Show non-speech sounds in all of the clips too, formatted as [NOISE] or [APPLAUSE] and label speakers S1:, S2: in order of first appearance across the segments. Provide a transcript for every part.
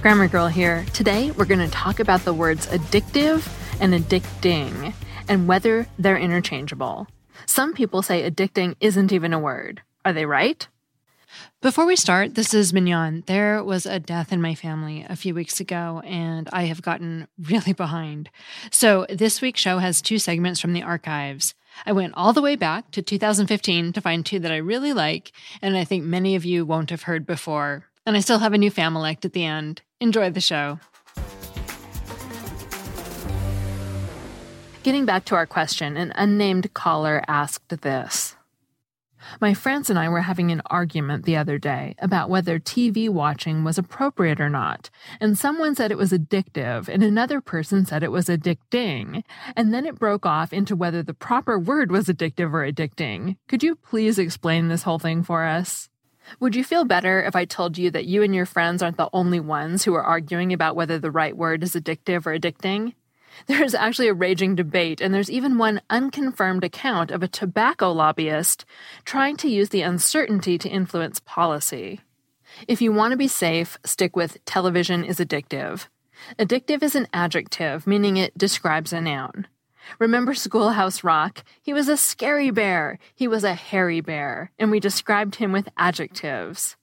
S1: Grammar Girl here. Today, we're going to talk about the words addictive and addicting and whether they're interchangeable. Some people say addicting isn't even a word. Are they right?
S2: Before we start, this is Mignon. There was a death in my family a few weeks ago, and I have gotten really behind. So, this week's show has two segments from the archives. I went all the way back to 2015 to find two that I really like, and I think many of you won't have heard before. And I still have a new Familect at the end. Enjoy the show.
S1: Getting back to our question, an unnamed caller asked this. My friends and I were having an argument the other day about whether TV watching was appropriate or not, and someone said it was addictive, and another person said it was addicting, and then it broke off into whether the proper word was addictive or addicting. Could you please explain this whole thing for us? Would you feel better if I told you that you and your friends aren't the only ones who are arguing about whether the right word is addictive or addicting? [LAUGHS] There's actually a raging debate, and there's even one unconfirmed account of a tobacco lobbyist trying to use the uncertainty to influence policy. If you want to be safe, stick with television is addictive. Addictive is an adjective, meaning it describes a noun. Remember Schoolhouse Rock? He was a scary bear. He was a hairy bear, and we described him with adjectives.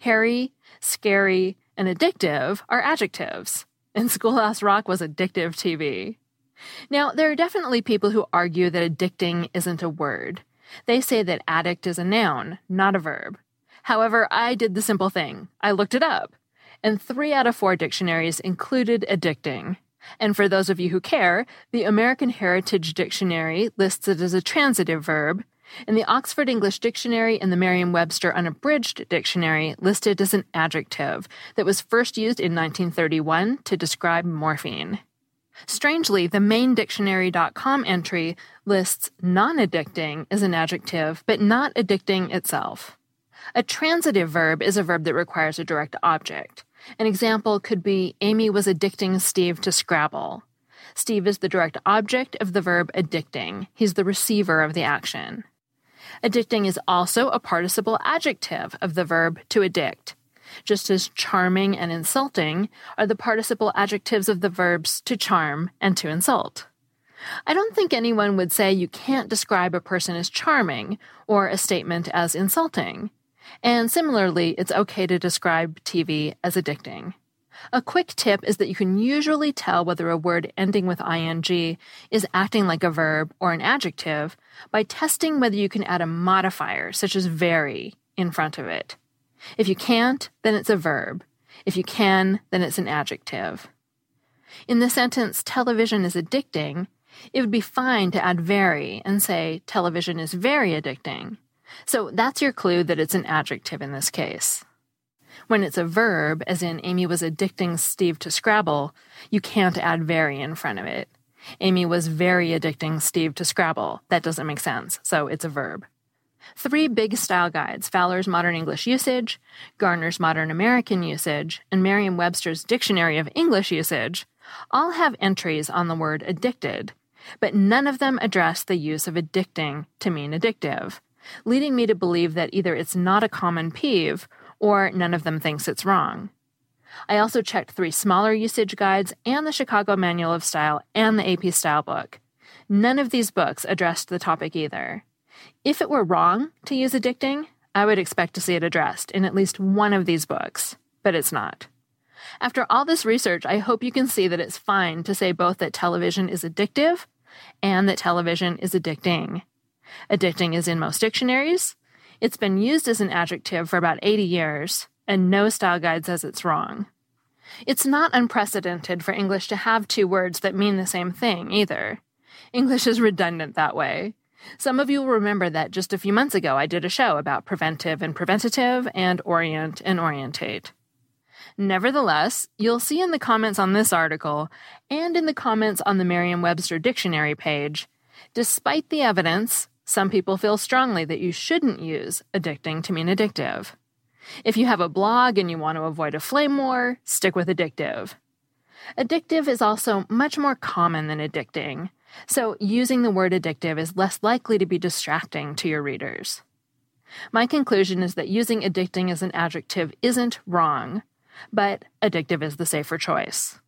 S1: Hairy, scary, and addictive are adjectives and Schoolhouse Rock was addictive TV. Now, there are definitely people who argue that addicting isn't a word. They say that addict is a noun, not a verb. However, I did the simple thing. I looked it up. And three out of four dictionaries included addicting. And for those of you who care, the American Heritage Dictionary lists it as a transitive verb, in the Oxford English Dictionary and the Merriam Webster Unabridged Dictionary, listed as an adjective that was first used in 1931 to describe morphine. Strangely, the maindictionary.com entry lists non addicting as an adjective, but not addicting itself. A transitive verb is a verb that requires a direct object. An example could be Amy was addicting Steve to Scrabble. Steve is the direct object of the verb addicting. He's the receiver of the action. Addicting is also a participle adjective of the verb to addict, just as charming and insulting are the participle adjectives of the verbs to charm and to insult. I don't think anyone would say you can't describe a person as charming or a statement as insulting. And similarly, it's okay to describe TV as addicting. A quick tip is that you can usually tell whether a word ending with ing is acting like a verb or an adjective by testing whether you can add a modifier, such as very, in front of it. If you can't, then it's a verb. If you can, then it's an adjective. In the sentence, television is addicting, it would be fine to add very and say, television is very addicting. So that's your clue that it's an adjective in this case. When it's a verb, as in Amy was addicting Steve to Scrabble, you can't add very in front of it. Amy was very addicting Steve to Scrabble. That doesn't make sense, so it's a verb. Three big style guides Fowler's Modern English Usage, Garner's Modern American Usage, and Merriam Webster's Dictionary of English Usage all have entries on the word addicted, but none of them address the use of addicting to mean addictive, leading me to believe that either it's not a common peeve or none of them thinks it's wrong. I also checked three smaller usage guides and the Chicago Manual of Style and the AP Style book. None of these books addressed the topic either. If it were wrong to use addicting, I would expect to see it addressed in at least one of these books, but it's not. After all this research, I hope you can see that it's fine to say both that television is addictive and that television is addicting. Addicting is in most dictionaries. It's been used as an adjective for about 80 years, and no style guide says it's wrong. It's not unprecedented for English to have two words that mean the same thing, either. English is redundant that way. Some of you will remember that just a few months ago I did a show about preventive and preventative and orient and orientate. Nevertheless, you'll see in the comments on this article and in the comments on the Merriam Webster dictionary page, despite the evidence, some people feel strongly that you shouldn't use addicting to mean addictive. If you have a blog and you want to avoid a flame war, stick with addictive. Addictive is also much more common than addicting, so using the word addictive is less likely to be distracting to your readers. My conclusion is that using addicting as an adjective isn't wrong, But addictive is the safer choice.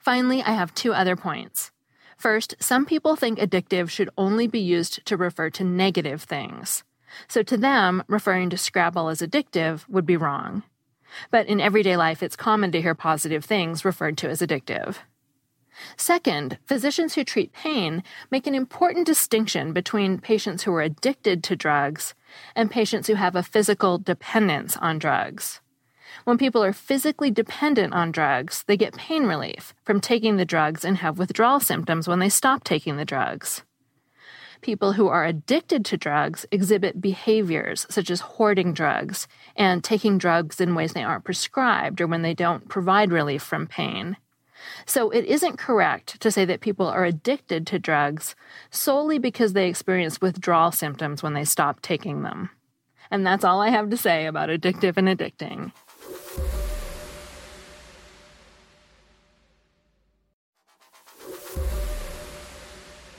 S1: Finally, I have two other points. First, some people think addictive should only be used to refer to negative things. So to them, referring to Scrabble as addictive would be wrong. But in everyday life, it's common to hear positive things referred to as addictive. Second, physicians who treat pain make an important distinction between patients who are addicted to drugs and patients who have a physical dependence on drugs. When people are physically dependent on drugs, they get pain relief from taking the drugs and have withdrawal symptoms when they stop taking the drugs. People who are addicted to drugs exhibit behaviors such as hoarding drugs and taking drugs in ways they aren't prescribed or when they don't provide relief from pain. So it isn't correct to say that people are addicted to drugs solely because they experience withdrawal symptoms when they stop taking them. And that's all I have to say about addictive and addicting.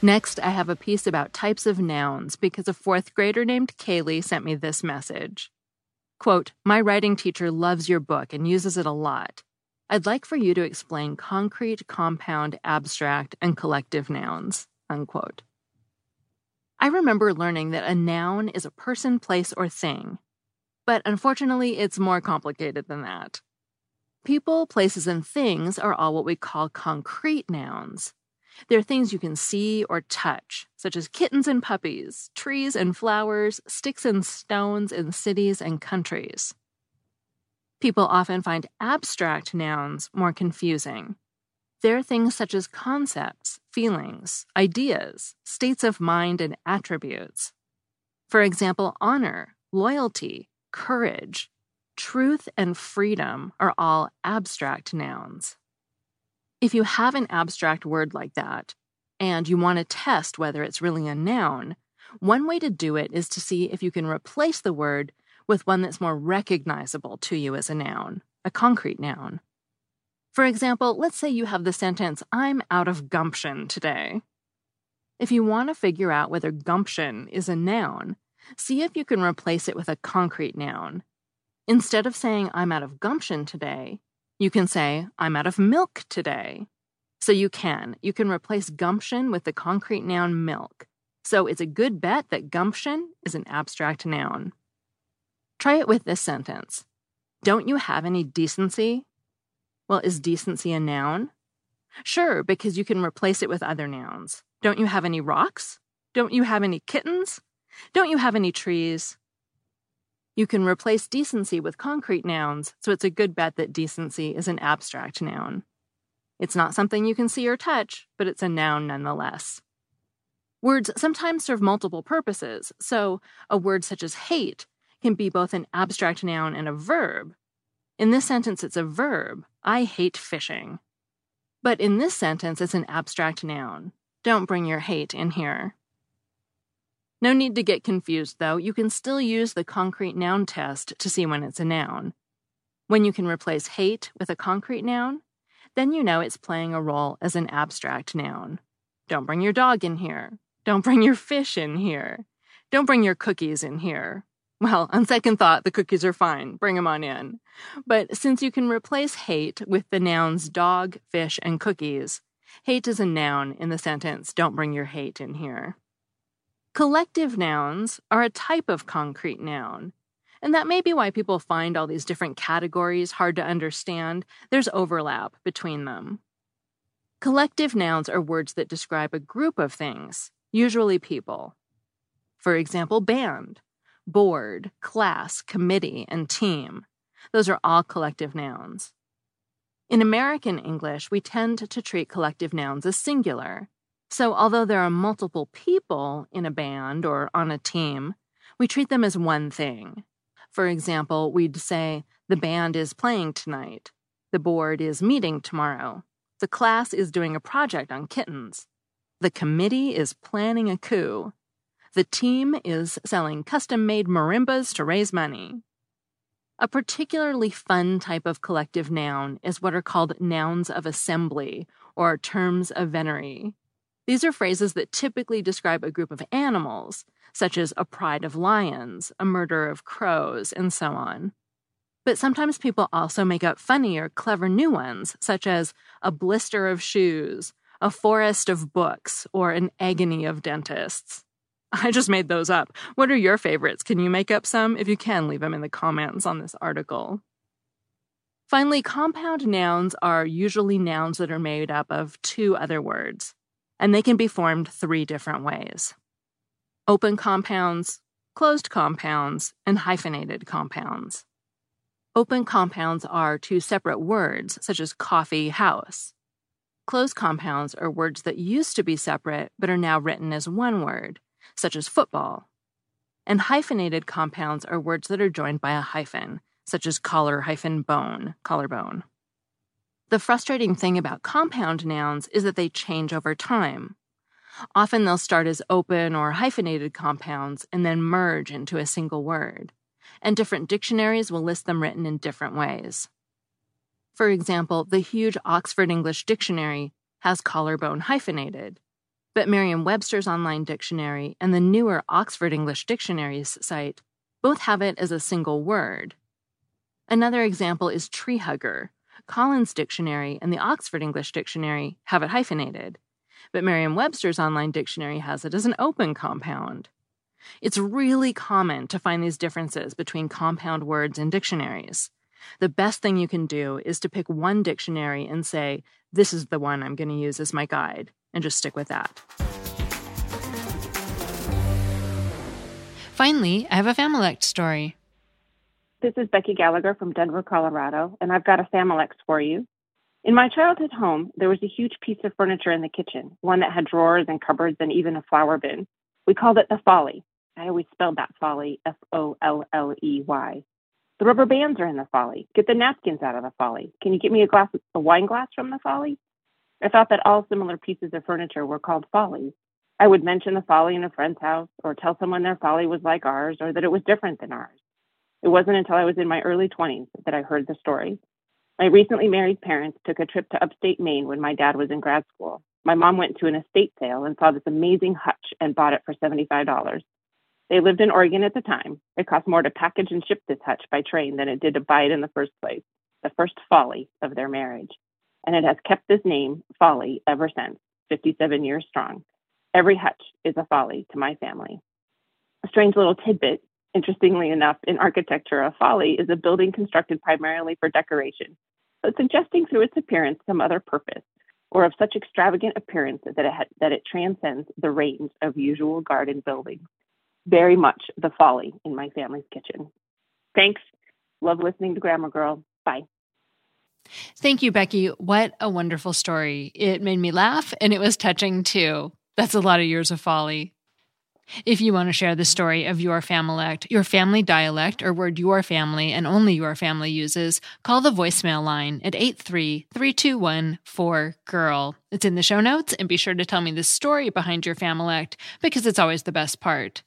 S1: Next, I have a piece about types of nouns because a fourth grader named Kaylee sent me this message. Quote, My writing teacher loves your book and uses it a lot. I'd like for you to explain concrete, compound, abstract, and collective nouns. Unquote. I remember learning that a noun is a person, place, or thing. But unfortunately, it's more complicated than that. People, places, and things are all what we call concrete nouns. They're things you can see or touch, such as kittens and puppies, trees and flowers, sticks and stones in cities and countries. People often find abstract nouns more confusing. They're things such as concepts, feelings, ideas, states of mind, and attributes. For example, honor, loyalty, courage, truth, and freedom are all abstract nouns. If you have an abstract word like that, and you want to test whether it's really a noun, one way to do it is to see if you can replace the word with one that's more recognizable to you as a noun, a concrete noun. For example, let's say you have the sentence, I'm out of gumption today. If you want to figure out whether gumption is a noun, see if you can replace it with a concrete noun. Instead of saying, I'm out of gumption today, you can say, I'm out of milk today. So you can. You can replace gumption with the concrete noun milk. So it's a good bet that gumption is an abstract noun. Try it with this sentence Don't you have any decency? Well, is decency a noun? Sure, because you can replace it with other nouns. Don't you have any rocks? Don't you have any kittens? Don't you have any trees? You can replace decency with concrete nouns, so it's a good bet that decency is an abstract noun. It's not something you can see or touch, but it's a noun nonetheless. Words sometimes serve multiple purposes, so a word such as hate can be both an abstract noun and a verb. In this sentence, it's a verb. I hate fishing. But in this sentence, it's an abstract noun. Don't bring your hate in here. No need to get confused, though. You can still use the concrete noun test to see when it's a noun. When you can replace hate with a concrete noun, then you know it's playing a role as an abstract noun. Don't bring your dog in here. Don't bring your fish in here. Don't bring your cookies in here. Well, on second thought, the cookies are fine. Bring them on in. But since you can replace hate with the nouns dog, fish, and cookies, hate is a noun in the sentence, don't bring your hate in here. Collective nouns are a type of concrete noun. And that may be why people find all these different categories hard to understand. There's overlap between them. Collective nouns are words that describe a group of things, usually people. For example, band board, class, committee, and team. Those are all collective nouns. In American English, we tend to treat collective nouns as singular. So, although there are multiple people in a band or on a team, we treat them as one thing. For example, we'd say, the band is playing tonight, the board is meeting tomorrow, the class is doing a project on kittens, the committee is planning a coup, the team is selling custom made marimbas to raise money. A particularly fun type of collective noun is what are called nouns of assembly or terms of venery. These are phrases that typically describe a group of animals, such as a pride of lions, a murder of crows, and so on. But sometimes people also make up funny or clever new ones, such as a blister of shoes, a forest of books, or an agony of dentists. I just made those up. What are your favorites? Can you make up some? If you can, leave them in the comments on this article. Finally, compound nouns are usually nouns that are made up of two other words, and they can be formed three different ways open compounds, closed compounds, and hyphenated compounds. Open compounds are two separate words, such as coffee house. Closed compounds are words that used to be separate but are now written as one word, such as football. And hyphenated compounds are words that are joined by a hyphen, such as collar hyphen bone, collarbone. The frustrating thing about compound nouns is that they change over time. Often they'll start as open or hyphenated compounds and then merge into a single word and different dictionaries will list them written in different ways. For example, the huge Oxford English Dictionary has collarbone hyphenated, but Merriam Webster's online dictionary and the newer Oxford English Dictionary's site both have it as a single word. Another example is tree hugger. Collins Dictionary and the Oxford English Dictionary have it hyphenated, but Merriam Webster's online dictionary has it as an open compound. It's really common to find these differences between compound words in dictionaries. The best thing you can do is to pick one dictionary and say, This is the one I'm going to use as my guide, and just stick with that.
S3: Finally, I have a Familect story.
S4: This is Becky Gallagher from Denver, Colorado, and I've got a Familect for you. In my childhood home, there was a huge piece of furniture in the kitchen, one that had drawers and cupboards and even a flower bin. We called it the Folly. I always spelled that Folley, F O L L E Y. The rubber bands are in the folly. Get the napkins out of the folly. Can you get me a glass, a wine glass from the folly? I thought that all similar pieces of furniture were called follies. I would mention the folly in a friend's house, or tell someone their folly was like ours, or that it was different than ours. It wasn't until I was in my early 20s that I heard the story. My recently married parents took a trip to upstate Maine when my dad was in grad school. My mom went to an estate sale and saw this amazing hutch and bought it for $75. They lived in Oregon at the time. It cost more to package and ship this hutch by train than it did to buy it in the first place, the first folly of their marriage. And it has kept this name, Folly, ever since, 57 years strong. Every hutch is a folly to my family. A strange little tidbit, interestingly enough, in architecture, a folly is a building constructed primarily for decoration, but suggesting through its appearance some other purpose, or of such extravagant appearance that it, ha- that it transcends the range of usual garden buildings very much the folly in my family's kitchen. Thanks. Love listening to Grammar Girl. Bye.
S3: Thank you, Becky. What a wonderful story. It made me laugh and it was touching too. That's a lot of years of folly. If you want to share the story of your familect, your family dialect, or word your family and only your family uses, call the voicemail line at 83321-4GIRL. It's in the show notes, and be sure to tell me the story behind your familect because it's always the best part.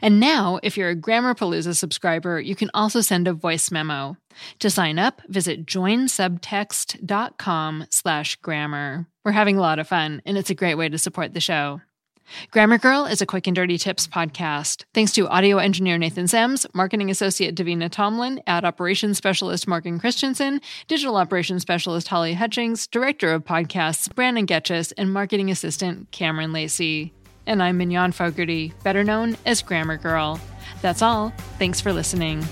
S3: And now, if you're a Grammarpalooza subscriber, you can also send a voice memo. To sign up, visit joinsubtext.com slash grammar. We're having a lot of fun, and it's a great way to support the show. Grammar Girl is a quick and dirty tips podcast. Thanks to audio engineer Nathan Semes, marketing associate Davina Tomlin, ad operations specialist Morgan Christianson, digital operations specialist Holly Hutchings, director of podcasts Brannan Goetschius, and marketing assistant Cameron Lacey. And I'm Mignon Fogarty, better known as Grammar Girl. That's all. Thanks for listening.